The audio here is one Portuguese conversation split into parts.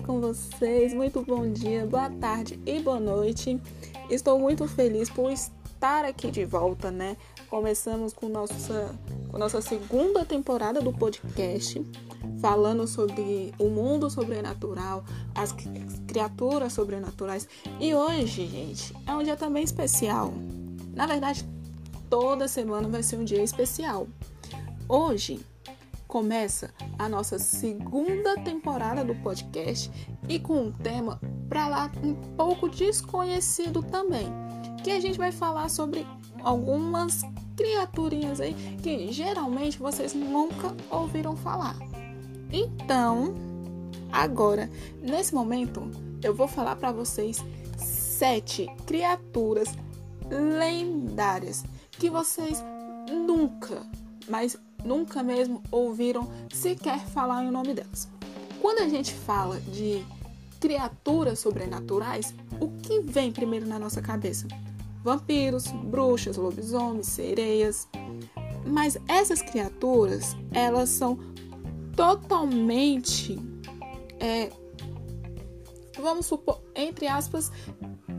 com vocês? Muito bom dia, boa tarde e boa noite. Estou muito feliz por estar aqui de volta, né? Começamos com nossa, com nossa segunda temporada do podcast, falando sobre o mundo sobrenatural, as criaturas sobrenaturais. E hoje, gente, é um dia também especial. Na verdade, toda semana vai ser um dia especial. Hoje começa a nossa segunda temporada do podcast e com um tema para lá um pouco desconhecido também, que a gente vai falar sobre algumas criaturinhas aí que geralmente vocês nunca ouviram falar. Então, agora, nesse momento, eu vou falar para vocês sete criaturas lendárias que vocês nunca, mas nunca mesmo ouviram sequer falar em nome delas. Quando a gente fala de criaturas sobrenaturais, o que vem primeiro na nossa cabeça? Vampiros, bruxas, lobisomens, sereias. Mas essas criaturas, elas são totalmente, é, vamos supor, entre aspas,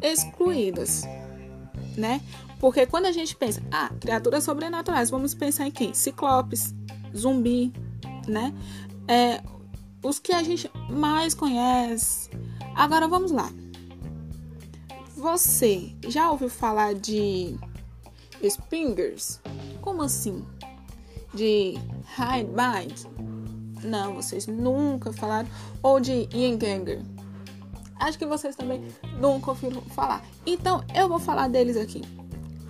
excluídas, né? Porque quando a gente pensa, ah, criaturas sobrenaturais, vamos pensar em quem? Ciclopes, zumbi, né? É, os que a gente mais conhece. Agora vamos lá. Você já ouviu falar de Springers? Como assim? De High Mind? Não, vocês nunca falaram. Ou de Ganger? Acho que vocês também nunca ouviram falar. Então, eu vou falar deles aqui.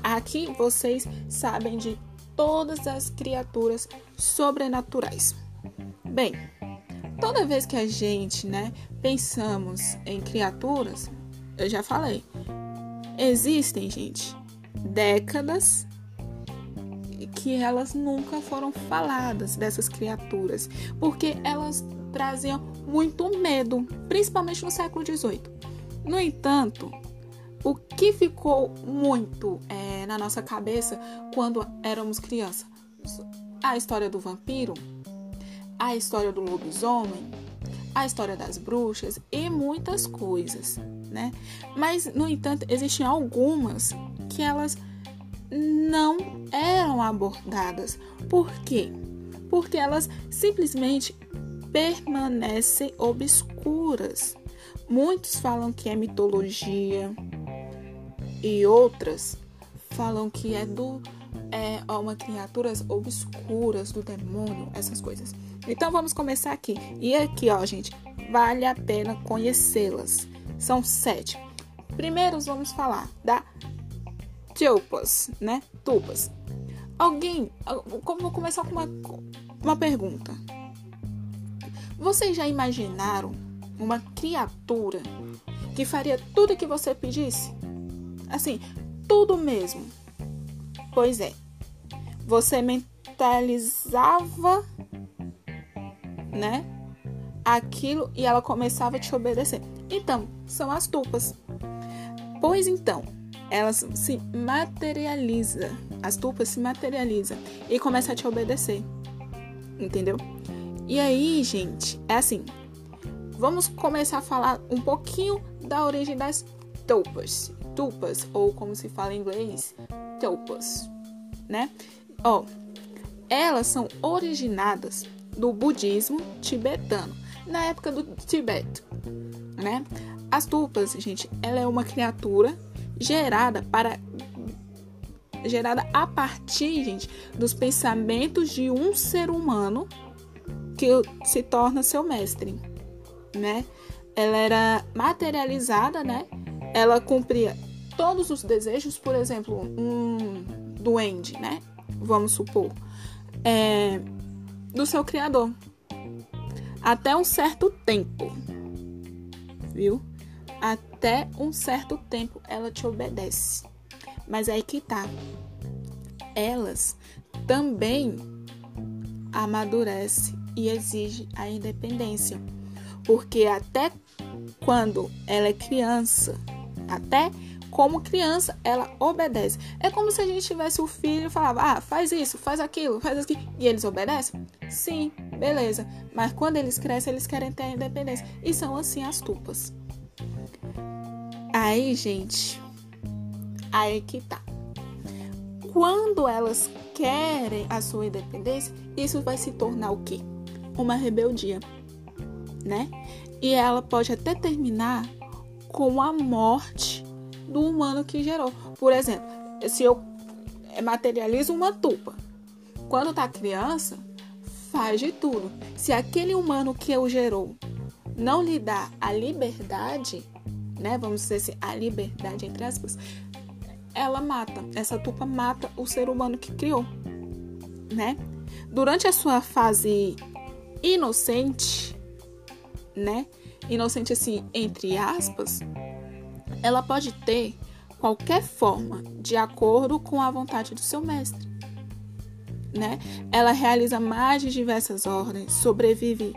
Aqui vocês sabem de todas as criaturas sobrenaturais. Bem, toda vez que a gente, né, pensamos em criaturas, eu já falei, existem, gente, décadas que elas nunca foram faladas dessas criaturas, porque elas traziam muito medo, principalmente no século XVIII. No entanto, o que ficou muito é, na nossa cabeça quando éramos crianças? A história do vampiro, a história do lobisomem, a história das bruxas e muitas coisas, né? Mas, no entanto, existem algumas que elas não eram abordadas. Por quê? Porque elas simplesmente permanecem obscuras. Muitos falam que é mitologia, e outras falam que é do é uma criaturas obscuras do demônio, essas coisas. Então vamos começar aqui. E aqui, ó, gente, vale a pena conhecê-las. São sete. Primeiro vamos falar da Tupas, né? Tupas. Alguém, vou começar com uma, uma pergunta. Vocês já imaginaram uma criatura que faria tudo que você pedisse? Assim, tudo mesmo. Pois é. Você mentalizava, né? Aquilo e ela começava a te obedecer. Então, são as tupas. Pois então, elas se materializa, as tupas se materializam e começa a te obedecer. Entendeu? E aí, gente, é assim. Vamos começar a falar um pouquinho da origem das tupas tupas, ou como se fala em inglês, tupas, né? Ó, elas são originadas do budismo tibetano, na época do Tibete, né? As tupas, gente, ela é uma criatura gerada para gerada a partir, gente, dos pensamentos de um ser humano que se torna seu mestre, né? Ela era materializada, né? Ela cumpria todos os desejos, por exemplo, um duende, né? Vamos supor, é, do seu criador. Até um certo tempo, viu? Até um certo tempo ela te obedece. Mas aí que tá. Elas também amadurece e exige a independência. Porque até quando ela é criança, até como criança, ela obedece. É como se a gente tivesse o filho e falava: "Ah, faz isso, faz aquilo, faz aquilo", e eles obedecem? Sim, beleza. Mas quando eles crescem, eles querem ter a independência. E são assim as tupas. Aí, gente, aí que tá. Quando elas querem a sua independência, isso vai se tornar o quê? Uma rebeldia, né? E ela pode até terminar com a morte do humano que gerou. Por exemplo, se eu materializo uma tupa, quando tá criança, faz de tudo. Se aquele humano que eu gerou não lhe dá a liberdade, né? Vamos dizer assim, a liberdade entre aspas, ela mata. Essa tupa mata o ser humano que criou, né? Durante a sua fase inocente, né? Inocente assim, entre aspas, ela pode ter qualquer forma de acordo com a vontade do seu mestre né? Ela realiza mais de diversas ordens, sobrevive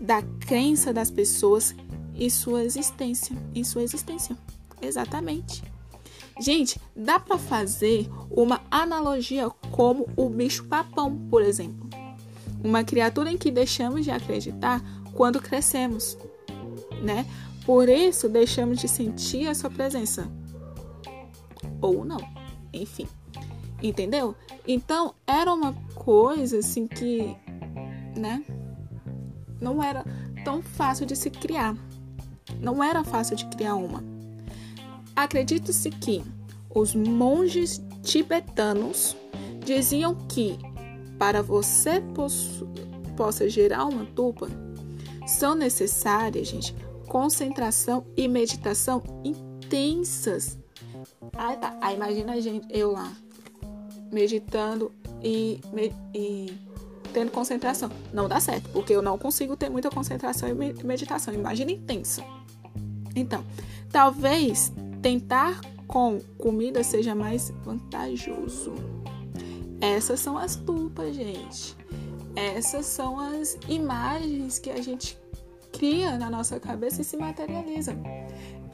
da crença das pessoas e sua existência, em sua existência. Exatamente. Gente, dá para fazer uma analogia como o bicho-papão, por exemplo. Uma criatura em que deixamos de acreditar quando crescemos, né? Por isso deixamos de sentir a sua presença. Ou não. Enfim. Entendeu? Então, era uma coisa assim que, né? Não era tão fácil de se criar. Não era fácil de criar uma. Acredita-se que os monges tibetanos diziam que para você possa gerar uma tupa, são necessárias, gente, concentração e meditação intensas. Ah, tá. Aí imagina a gente, eu lá, meditando e, e tendo concentração. Não dá certo, porque eu não consigo ter muita concentração e meditação. Imagina intensa. Então, talvez tentar com comida seja mais vantajoso. Essas são as tupas, gente. Essas são as imagens que a gente cria na nossa cabeça e se materializa.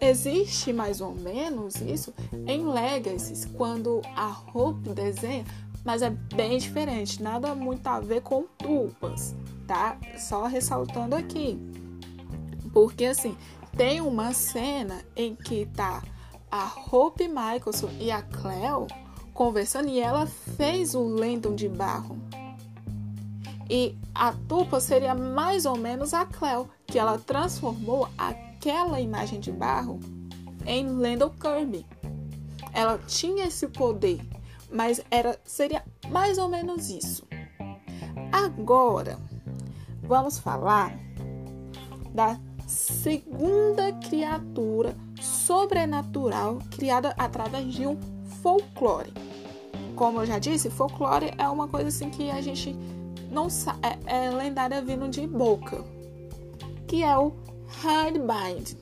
Existe mais ou menos isso em Legacies, quando a Hope desenha, mas é bem diferente, nada muito a ver com tupas, tá? Só ressaltando aqui. Porque assim, tem uma cena em que tá a Hope Michaelson e a Cleo conversando e ela fez o Lendon de barro. E a tupa seria mais ou menos a Cleo, que ela transformou aquela imagem de barro em Lendl Kirby. Ela tinha esse poder, mas era seria mais ou menos isso. Agora, vamos falar da segunda criatura sobrenatural criada através de um folclore. Como eu já disse, folclore é uma coisa assim que a gente não sabe, é, é lendária vindo de boca, que é o Hardbind.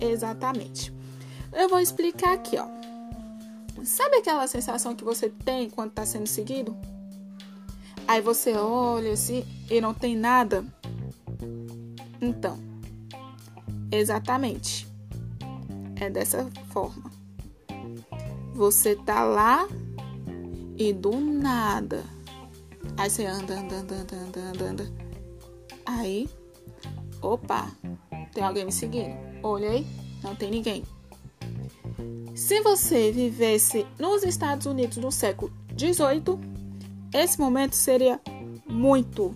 Exatamente. Eu vou explicar aqui, ó. Sabe aquela sensação que você tem quando está sendo seguido? Aí você olha assim e não tem nada? Então, exatamente. É dessa forma. Você tá lá e do nada. Aí você anda, anda, anda, anda, anda, anda. Aí, opa, tem alguém me seguindo? Olhei, não tem ninguém. Se você vivesse nos Estados Unidos no século XVIII, esse momento seria muito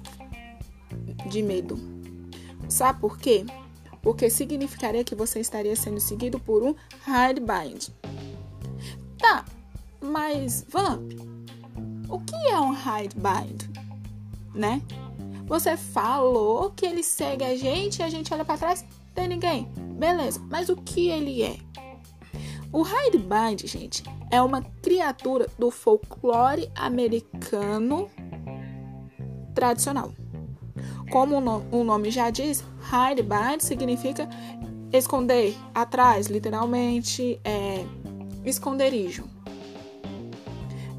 de medo. Sabe por quê? Porque significaria que você estaria sendo seguido por um hardbind. Tá, mas Vamp, o que é um hardbind? Né? Você falou que ele segue a gente e a gente olha para trás, tem ninguém. Beleza, mas o que ele é? O Hydeband, gente, é uma criatura do folclore americano tradicional. Como o nome já diz, Hydeband significa esconder, atrás, literalmente, é esconderijo.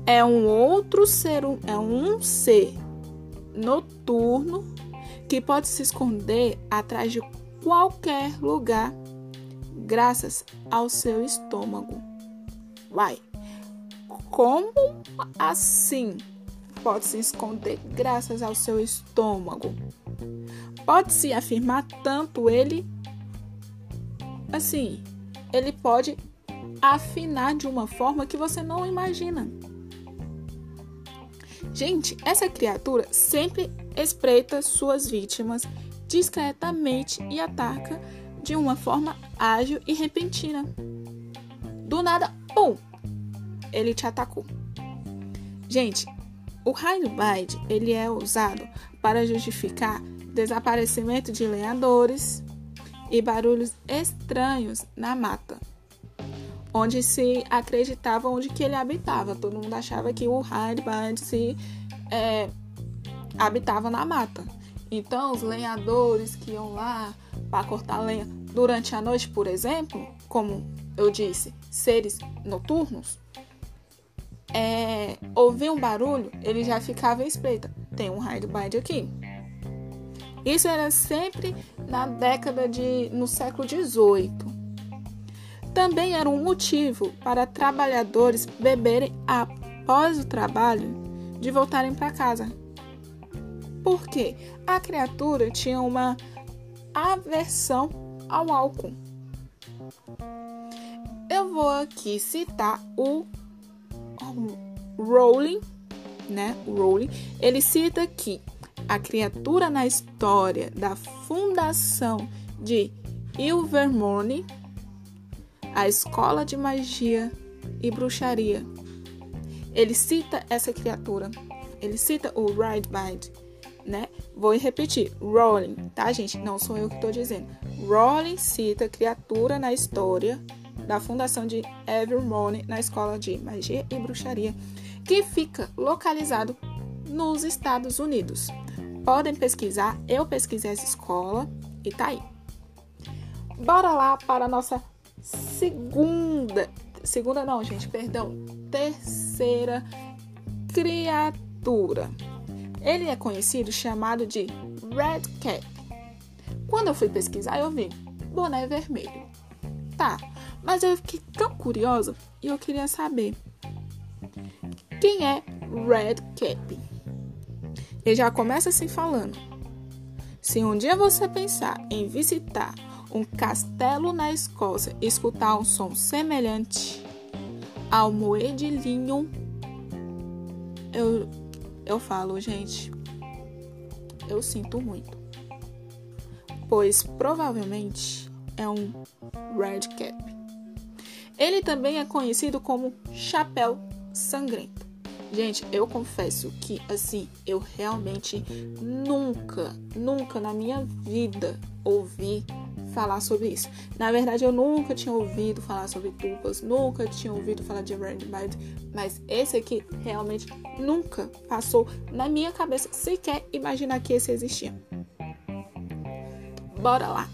É um outro ser, é um ser noturno que pode se esconder atrás de qualquer lugar graças ao seu estômago. Vai. Como assim? pode se esconder graças ao seu estômago. Pode se afirmar tanto ele assim, ele pode afinar de uma forma que você não imagina. Gente, essa criatura sempre espreita suas vítimas discretamente e ataca de uma forma ágil e repentina. Do nada, pum! Ele te atacou. Gente, o raio Bide, ele é usado para justificar desaparecimento de lenhadores e barulhos estranhos na mata, onde se acreditava onde que ele habitava. Todo mundo achava que o Bide se é, habitava na mata. Então, os lenhadores que iam lá para cortar lenha durante a noite, por exemplo, como eu disse, seres noturnos, é, ouvia um barulho, ele já ficava espreita. Tem um de aqui. Isso era sempre na década de. no século XVIII. Também era um motivo para trabalhadores beberem após o trabalho de voltarem para casa. Porque a criatura tinha uma aversão ao álcool. Eu vou aqui citar o Rowling, né? Rowling, ele cita que a criatura na história da fundação de Ilvermorny, a escola de magia e bruxaria. Ele cita essa criatura. Ele cita o Rightbind, né? Vou repetir. Rowling, tá, gente? Não sou eu que estou dizendo. Rowling cita criatura na história da fundação de Evermorning na Escola de Magia e Bruxaria, que fica localizado nos Estados Unidos. Podem pesquisar, eu pesquisei essa escola e tá aí. Bora lá para a nossa segunda, segunda não, gente, perdão, terceira criatura. Ele é conhecido chamado de Red Cap. Quando eu fui pesquisar, eu vi boné vermelho. Tá, mas eu fiquei tão curiosa e eu queria saber quem é Red Cap. Ele já começa assim falando. Se um dia você pensar em visitar um castelo na Escócia escutar um som semelhante ao moer de linho, eu, eu falo, gente, eu sinto muito. Pois provavelmente é um Red Cap. Ele também é conhecido como chapéu sangrento. Gente, eu confesso que assim, eu realmente nunca, nunca na minha vida ouvi falar sobre isso. Na verdade, eu nunca tinha ouvido falar sobre tupas, nunca tinha ouvido falar de Randbite, mas esse aqui realmente nunca passou na minha cabeça sequer imaginar que esse existia. Bora lá.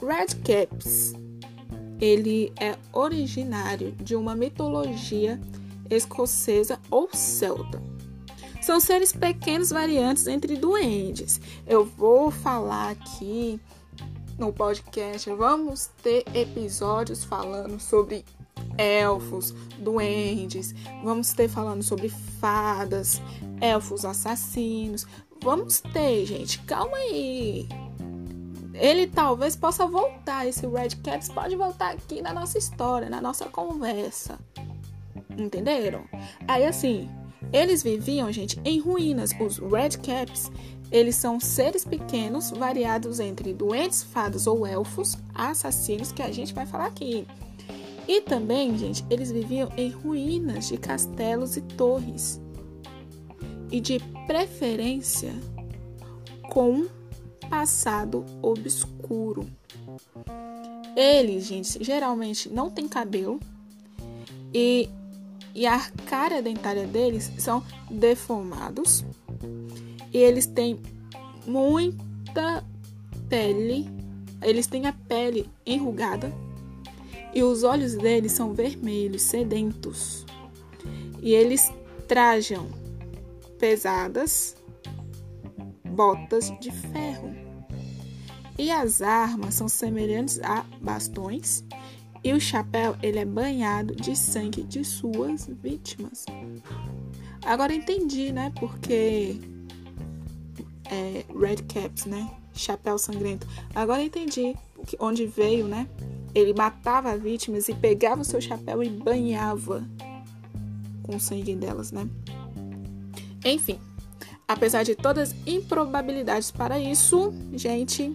Red Caps ele é originário de uma mitologia escocesa ou celta. São seres pequenos variantes entre duendes. Eu vou falar aqui no podcast, vamos ter episódios falando sobre elfos, duendes, vamos ter falando sobre fadas, elfos assassinos. Vamos ter, gente, calma aí ele talvez possa voltar. Esse Red Caps pode voltar aqui na nossa história, na nossa conversa. Entenderam? Aí assim, eles viviam, gente, em ruínas. Os Red Caps, eles são seres pequenos, variados entre doentes, fadas ou elfos, assassinos, que a gente vai falar aqui. E também, gente, eles viviam em ruínas de castelos e torres. E de preferência com passado obscuro. Eles, gente, geralmente não tem cabelo e, e a cara dentária deles são deformados e eles têm muita pele, eles têm a pele enrugada e os olhos deles são vermelhos, sedentos. E eles trajam pesadas botas de ferro. E as armas são semelhantes a bastões E o chapéu, ele é banhado de sangue de suas vítimas. Agora entendi, né? Porque é, red caps, né? Chapéu sangrento. Agora entendi onde veio, né? Ele matava vítimas e pegava o seu chapéu e banhava com o sangue delas, né? Enfim, apesar de todas as improbabilidades para isso, gente,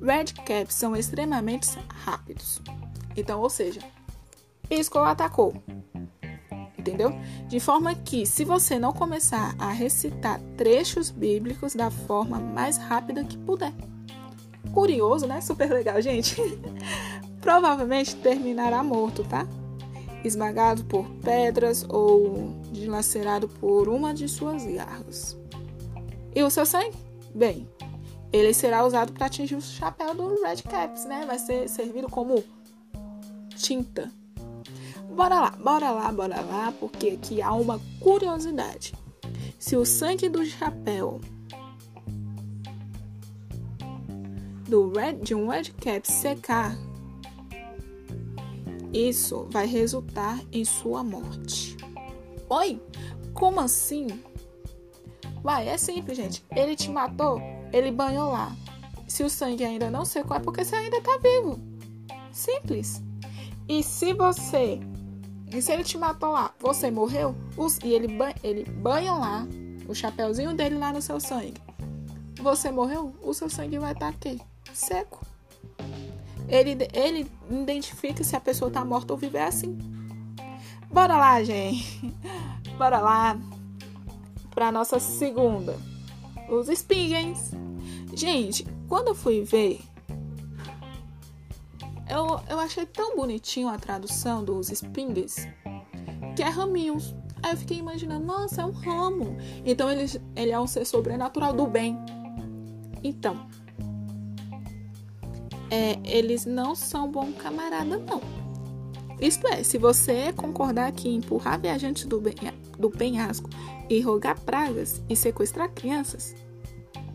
red caps são extremamente rápidos. Então, ou seja, piscou, atacou. Entendeu? De forma que, se você não começar a recitar trechos bíblicos da forma mais rápida que puder. Curioso, né? Super legal, gente. Provavelmente terminará morto, tá? Esmagado por pedras ou dilacerado por uma de suas garras. E o seu sangue? Bem, ele será usado para atingir o chapéu do Red Caps, né? Vai ser servido como tinta. Bora lá, bora lá, bora lá, porque aqui há uma curiosidade. Se o sangue do chapéu do red, de um red cap secar, isso vai resultar em sua morte. Oi? Como assim? Vai, é simples, gente. Ele te matou, ele banhou lá. Se o sangue ainda não secou, é porque você ainda tá vivo. Simples. E se você. E se ele te matou lá, você morreu? e ele, banha, ele banha lá, o chapéuzinho dele lá no seu sangue. Você morreu? O seu sangue vai estar tá aqui, seco. Ele, ele identifica se a pessoa tá morta ou viva é assim. Bora lá, gente. Bora lá para nossa segunda. Os Spingens. Gente, quando eu fui ver eu, eu achei tão bonitinho a tradução dos spings, que é raminhos. Aí eu fiquei imaginando, nossa, é um ramo. Então ele, ele é um ser sobrenatural do bem. Então, é, eles não são bom camarada, não. Isto é, se você concordar que empurrar viajantes do, ben, do penhasco e rogar pragas e sequestrar crianças,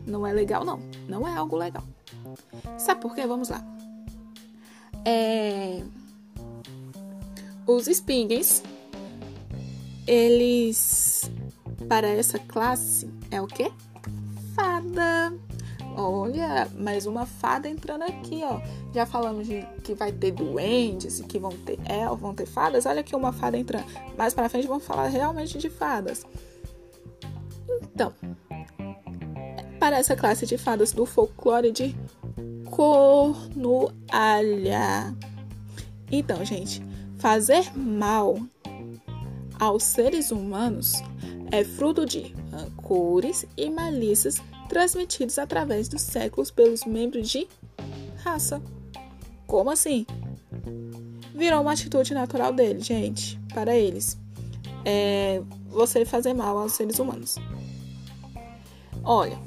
não é legal, não. Não é algo legal. Sabe por quê? Vamos lá. É... Os Spingens, eles, para essa classe, é o quê? Fada. Olha, mais uma fada entrando aqui, ó. Já falamos de que vai ter duendes que vão ter elfos, vão ter fadas. Olha aqui uma fada entrando. Mais para frente vamos falar realmente de fadas. Então, para essa classe de fadas do folclore de cornualha. Então, gente, fazer mal aos seres humanos é fruto de rancores e malícias transmitidos através dos séculos pelos membros de raça. Como assim? Virou uma atitude natural deles, gente, para eles. É você fazer mal aos seres humanos. Olha,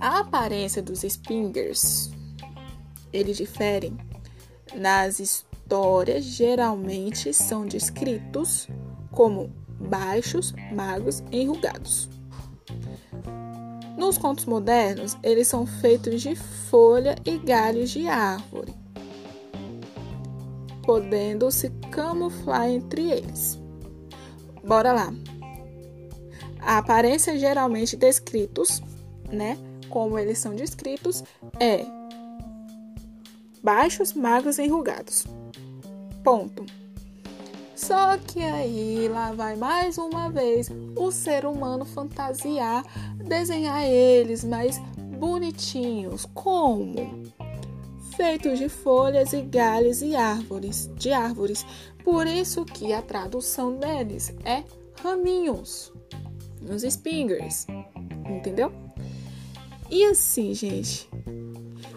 a aparência dos Spingers eles diferem nas histórias, geralmente são descritos como baixos, magros, enrugados. Nos contos modernos, eles são feitos de folha e galhos de árvore, podendo se camuflar entre eles. Bora lá. A aparência geralmente descritos, né, como eles são descritos, é baixos, magros e enrugados. Ponto. Só que aí lá vai mais uma vez o ser humano fantasiar, desenhar eles mais bonitinhos, como feitos de folhas e galhos e árvores, de árvores. Por isso que a tradução deles é raminhos, nos spingers, entendeu? E assim, gente,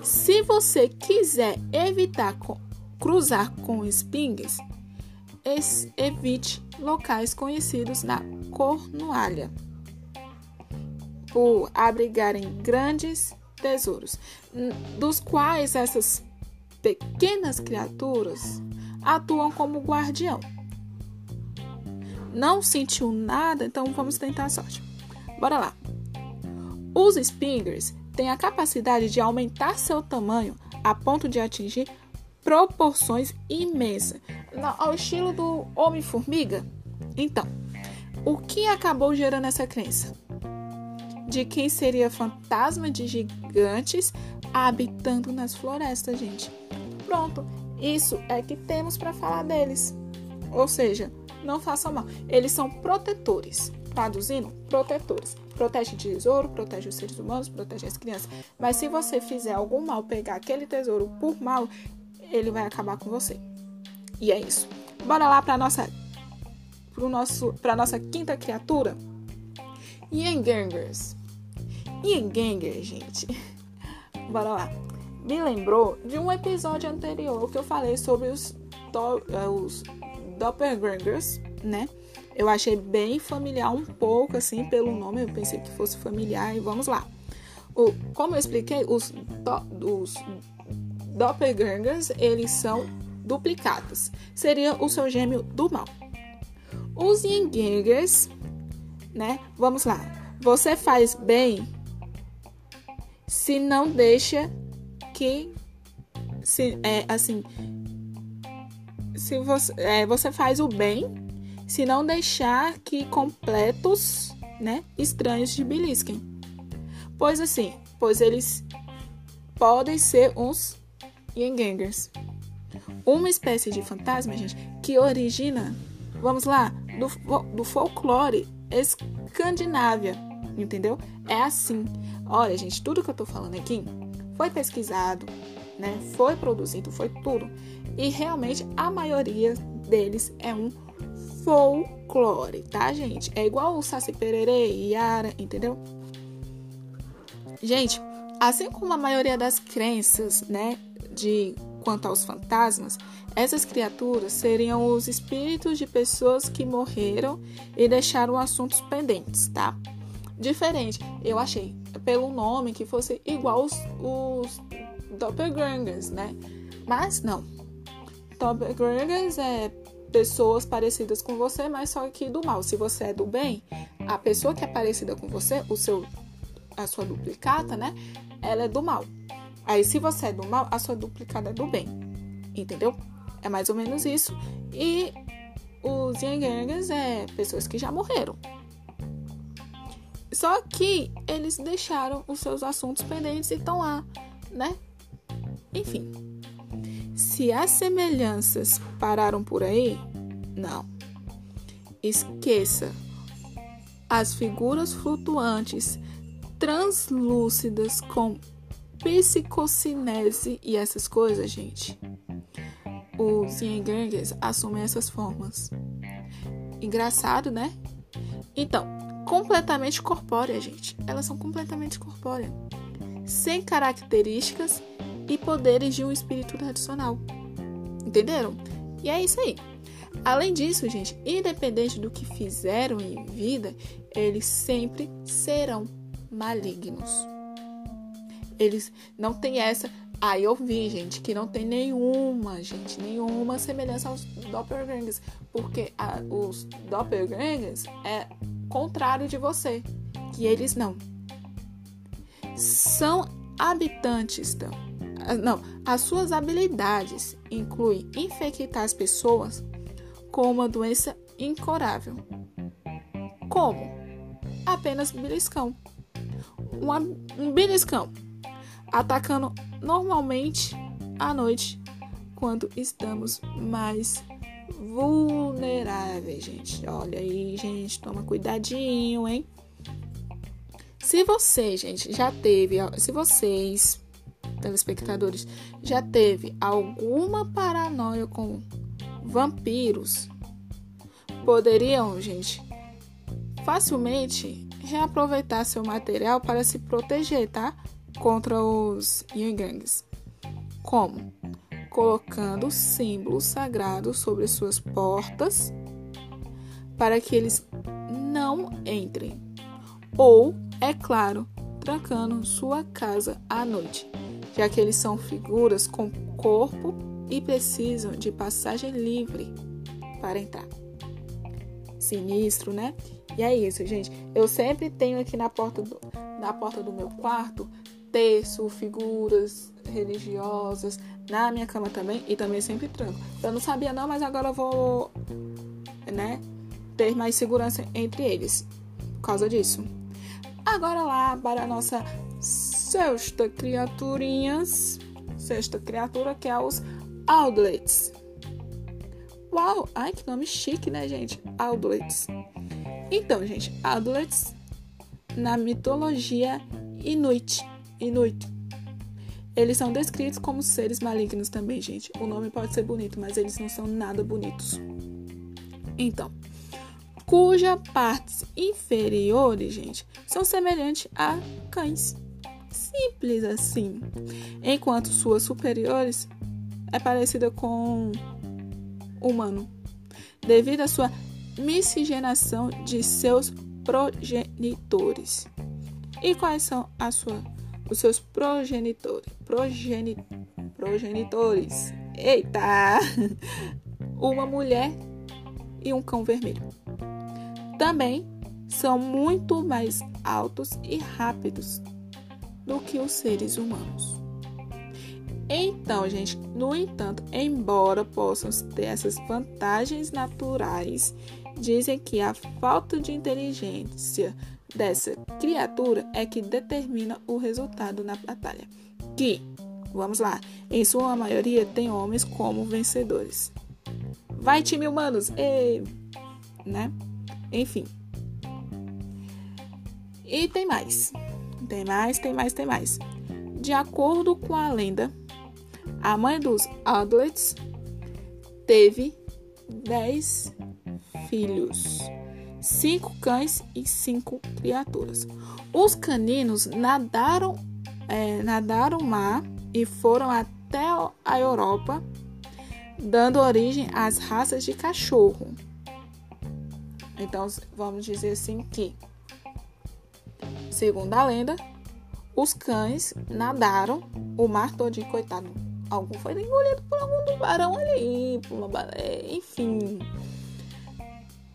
se você quiser evitar cruzar com espingues, evite locais conhecidos na Cornualha por abrigarem grandes tesouros, dos quais essas pequenas criaturas atuam como guardião. Não sentiu nada, então vamos tentar a sorte. Bora lá. Os Spingers tem a capacidade de aumentar seu tamanho a ponto de atingir proporções imensas, ao estilo do Homem-Formiga. Então, o que acabou gerando essa crença? De quem seria fantasma de gigantes habitando nas florestas, gente. Pronto, isso é que temos para falar deles. Ou seja, não façam mal. Eles são protetores. Traduzindo, protetores. Protege tesouro, protege os seres humanos, protege as crianças. Mas se você fizer algum mal, pegar aquele tesouro por mal, ele vai acabar com você. E é isso. Bora lá para nossa pro nosso para nossa quinta criatura. Yangangers. Yanganger, gente. Bora lá. Me lembrou de um episódio anterior que eu falei sobre os, do, eh, os Doppelgangers, né? Eu achei bem familiar um pouco, assim, pelo nome. Eu pensei que fosse familiar e vamos lá. O, como eu expliquei, os, do, os Doppelgangers, eles são duplicados. Seria o seu gêmeo do mal. Os Yingangers, né? Vamos lá. Você faz bem se não deixa que se é assim se você, é, você faz o bem se não deixar que completos, né, estranhos te belisquem. Pois assim, pois eles podem ser uns Yengangers. Uma espécie de fantasma, gente, que origina, vamos lá, do, do folclore escandinávia, entendeu? É assim. Olha, gente, tudo que eu tô falando aqui foi pesquisado, né? Foi produzido, foi tudo. E realmente a maioria deles é um folclore, tá, gente? É igual o Saci Pererê e Yara, entendeu? Gente, assim como a maioria das crenças, né, de quanto aos fantasmas, essas criaturas seriam os espíritos de pessoas que morreram e deixaram assuntos pendentes, tá? Diferente, eu achei pelo nome que fosse igual os, os doppelgangers, né? Mas não. Doppelgangers é pessoas parecidas com você, mas só que do mal. Se você é do bem, a pessoa que é parecida com você, o seu a sua duplicata, né? Ela é do mal. Aí se você é do mal, a sua duplicata é do bem. Entendeu? É mais ou menos isso. E os Yangangers é pessoas que já morreram. Só que eles deixaram os seus assuntos pendentes e estão lá, né? Enfim. Se as semelhanças pararam por aí, não. Esqueça. As figuras flutuantes, translúcidas com psicocinese e essas coisas, gente. Os Yangangers assumem essas formas. Engraçado, né? Então, completamente corpórea, gente. Elas são completamente corpóreas, sem características e poderes de um espírito tradicional. Entenderam? E é isso aí. Além disso, gente, independente do que fizeram em vida, eles sempre serão malignos. Eles não têm essa. Aí ah, eu vi, gente, que não tem nenhuma, gente, nenhuma semelhança aos doppelgangers, porque a, os doppelgangers é contrário de você, que eles não. São habitantes, então. Não, as suas habilidades incluem infectar as pessoas com uma doença incurável. Como? Apenas beliscão. Um, um beliscão atacando normalmente à noite quando estamos mais vulneráveis, gente. Olha aí, gente, toma cuidadinho, hein? Se você, gente, já teve, se vocês, telespectadores, já teve alguma paranoia com vampiros, poderiam, gente, facilmente reaproveitar seu material para se proteger, tá? Contra os Yangangs. Como? colocando símbolos sagrados sobre suas portas para que eles não entrem. Ou, é claro, trancando sua casa à noite, já que eles são figuras com corpo e precisam de passagem livre para entrar. Sinistro, né? E é isso, gente. Eu sempre tenho aqui na porta do, na porta do meu quarto terço, figuras religiosas na minha cama também e também sempre tranco. Eu não sabia não, mas agora eu vou, né, ter mais segurança entre eles por causa disso. Agora lá para a nossa sexta criaturinhas, sexta criatura que é os outlets. Uau, ai que nome chique, né, gente? Outlets. Então, gente, outlets na mitologia Inuit. Inuit. Eles são descritos como seres malignos também, gente. O nome pode ser bonito, mas eles não são nada bonitos. Então, cuja partes inferiores, gente, são semelhantes a cães. Simples assim. Enquanto suas superiores é parecida com humano, devido à sua miscigenação de seus progenitores. E quais são a sua, os seus progenitores? Progeni, progenitores. Eita! Uma mulher e um cão vermelho. Também são muito mais altos e rápidos do que os seres humanos. Então, gente, no entanto, embora possam ter essas vantagens naturais dizem que a falta de inteligência dessa criatura é que determina o resultado na batalha. Que, vamos lá, em sua maioria tem homens como vencedores. Vai, time humanos! E, né? Enfim. E tem mais. Tem mais, tem mais, tem mais. De acordo com a lenda, a mãe dos Adlets teve 10 filhos, cinco cães e cinco criaturas. Os caninos nadaram, é, nadaram mar e foram até a Europa, dando origem às raças de cachorro. Então, vamos dizer assim que, segundo a lenda, os cães nadaram o mar todinho, coitado. Algum foi engolido por algum tubarão ali, por uma baleia, enfim.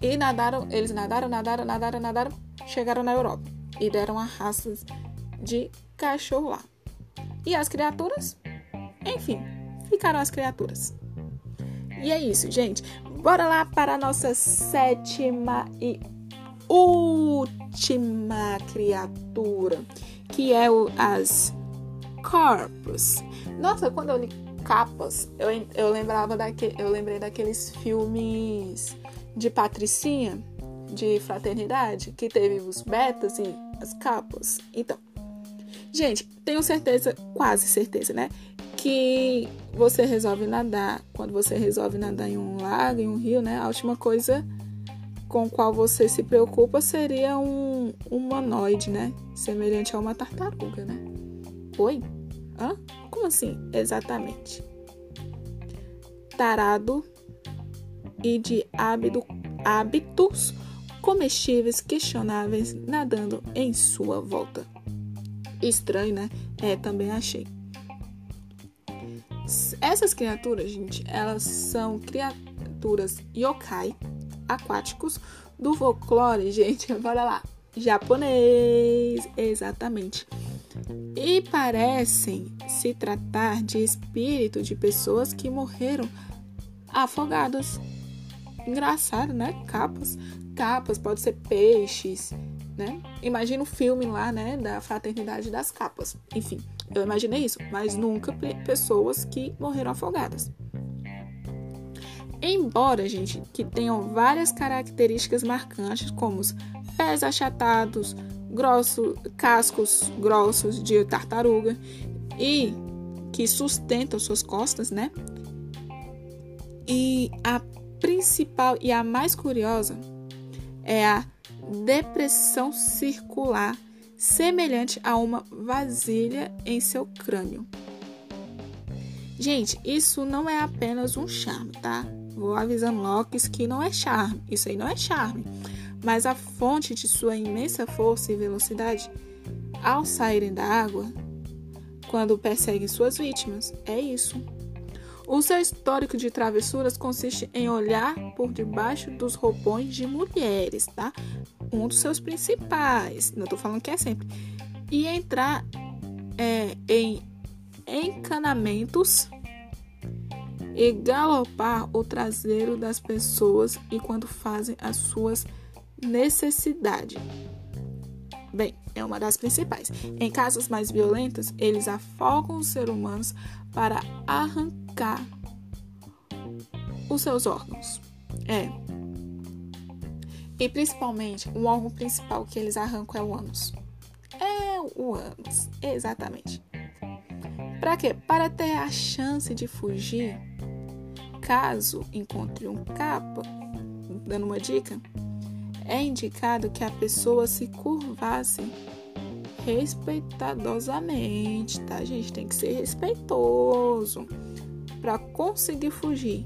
E nadaram, eles nadaram, nadaram, nadaram, nadaram, chegaram na Europa e deram a raças de cachorro lá. E as criaturas? Enfim, ficaram as criaturas. E é isso, gente. Bora lá para a nossa sétima e última criatura, que é o, as corpos. Nossa, quando eu li capas, eu, eu lembrava daquele, eu lembrei daqueles filmes de Patricinha, de fraternidade, que teve os betas e as capas. Então, gente, tenho certeza, quase certeza, né? Que você resolve nadar. Quando você resolve nadar em um lago, em um rio, né? A última coisa com qual você se preocupa seria um humanoide, né? Semelhante a uma tartaruga, né? Oi? Hã? Como assim? Exatamente. Tarado e de hábito, hábitos comestíveis questionáveis nadando em sua volta. Estranho, né? É, também achei. Essas criaturas, gente, elas são criaturas yokai aquáticos do folclore, gente. Bora lá. Japonês, exatamente. E parecem se tratar de espírito de pessoas que morreram afogadas engraçado, né? Capas. Capas, pode ser peixes, né? Imagina o filme lá, né? Da Fraternidade das Capas. Enfim, eu imaginei isso, mas nunca pessoas que morreram afogadas. Embora, gente, que tenham várias características marcantes, como os pés achatados, grossos, cascos grossos de tartaruga e que sustentam suas costas, né? E a principal e a mais curiosa é a depressão circular, semelhante a uma vasilha em seu crânio. Gente, isso não é apenas um charme, tá? Vou avisando Locke que não é charme. Isso aí não é charme. Mas a fonte de sua imensa força e velocidade ao saírem da água, quando perseguem suas vítimas, é isso. O seu histórico de travessuras consiste em olhar por debaixo dos roupões de mulheres, tá? Um dos seus principais, não tô falando que é sempre. E entrar é, em encanamentos e galopar o traseiro das pessoas enquanto fazem as suas necessidades. Bem, é uma das principais. Em casos mais violentos, eles afogam os seres humanos para arrancar os seus órgãos. É. E principalmente, o órgão principal que eles arrancam é o ânus. É o ânus, exatamente. Para quê? Para ter a chance de fugir, caso encontre um capa, dando uma dica, é indicado que a pessoa se curvasse respeitadosamente, tá, gente? Tem que ser respeitoso para conseguir fugir.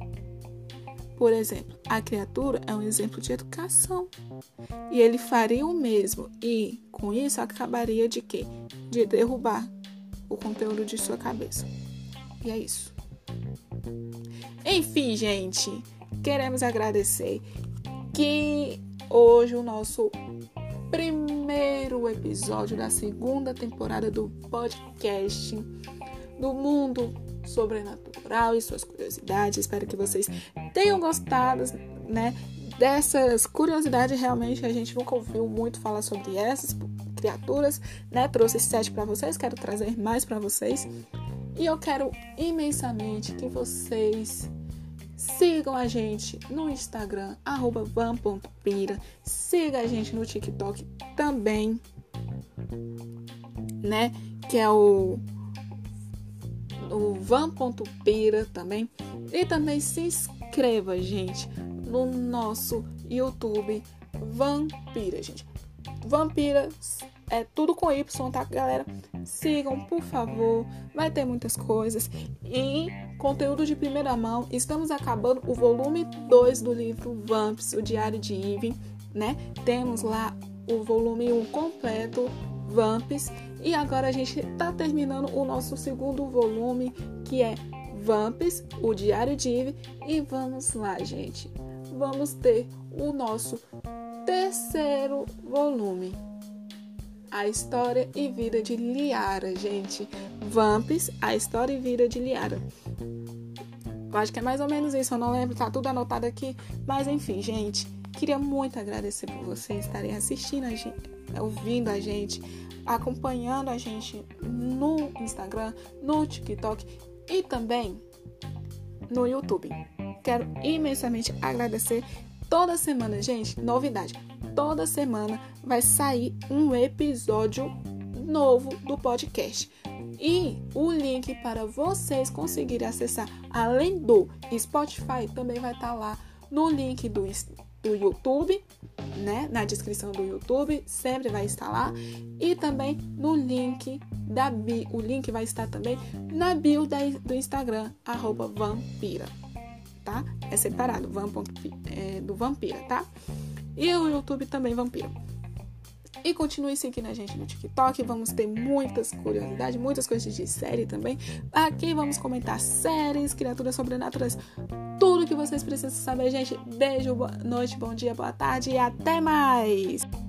Por exemplo, a criatura é um exemplo de educação. E ele faria o mesmo e com isso acabaria de quê? De derrubar o conteúdo de sua cabeça. E é isso. Enfim, gente, queremos agradecer que hoje o nosso primeiro episódio da segunda temporada do podcast do mundo sobrenatural e suas curiosidades. Espero que vocês tenham gostado, né? Dessas curiosidades, realmente a gente nunca ouviu muito falar sobre essas criaturas, né? Trouxe sete para vocês, quero trazer mais para vocês. E eu quero imensamente que vocês Sigam a gente no Instagram, van.pira. Siga a gente no TikTok também, né? Que é o, o van.pira também. E também se inscreva, gente, no nosso YouTube Vampira, gente. Vampira é tudo com Y, tá, galera? Sigam, por favor. Vai ter muitas coisas. E conteúdo de primeira mão. Estamos acabando o volume 2 do livro Vamps, o Diário de Ivy, né? Temos lá o volume 1 um completo, Vamps. E agora a gente tá terminando o nosso segundo volume, que é Vamps, o Diário de Ivy. E vamos lá, gente. Vamos ter o nosso terceiro volume. A História e Vida de Liara, gente. Vamps, A História e Vida de Liara. Eu acho que é mais ou menos isso, eu não lembro, tá tudo anotado aqui. Mas enfim, gente, queria muito agradecer por vocês estarem assistindo a gente, ouvindo a gente, acompanhando a gente no Instagram, no TikTok e também no YouTube. Quero imensamente agradecer toda semana, gente, novidade toda semana vai sair um episódio novo do podcast. E o link para vocês conseguirem acessar, além do Spotify, também vai estar tá lá no link do, do YouTube, né? Na descrição do YouTube, sempre vai estar lá. E também no link da bio. O link vai estar também na bio da, do Instagram, vampira. Tá? É separado, van, é, do vampira, tá? E o YouTube também Vampiro. E continue seguindo a gente no TikTok. Vamos ter muitas curiosidades, muitas coisas de série também. Aqui vamos comentar séries, criaturas sobrenaturais, tudo que vocês precisam saber, gente. Beijo, boa noite, bom dia, boa tarde e até mais!